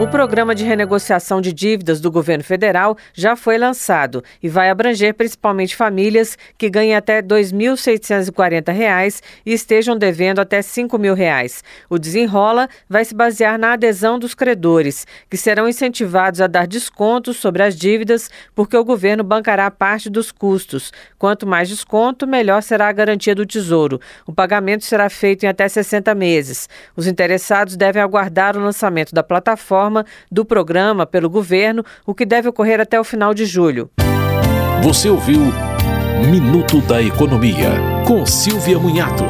O programa de renegociação de dívidas do governo federal já foi lançado e vai abranger principalmente famílias que ganhem até R$ 2.640 e estejam devendo até R$ 5.000. O desenrola vai se basear na adesão dos credores, que serão incentivados a dar descontos sobre as dívidas, porque o governo bancará parte dos custos. Quanto mais desconto, melhor será a garantia do Tesouro. O pagamento será feito em até 60 meses. Os interessados devem aguardar o lançamento da plataforma do programa pelo governo, o que deve ocorrer até o final de julho. Você ouviu Minuto da Economia, com Silvia Munhato.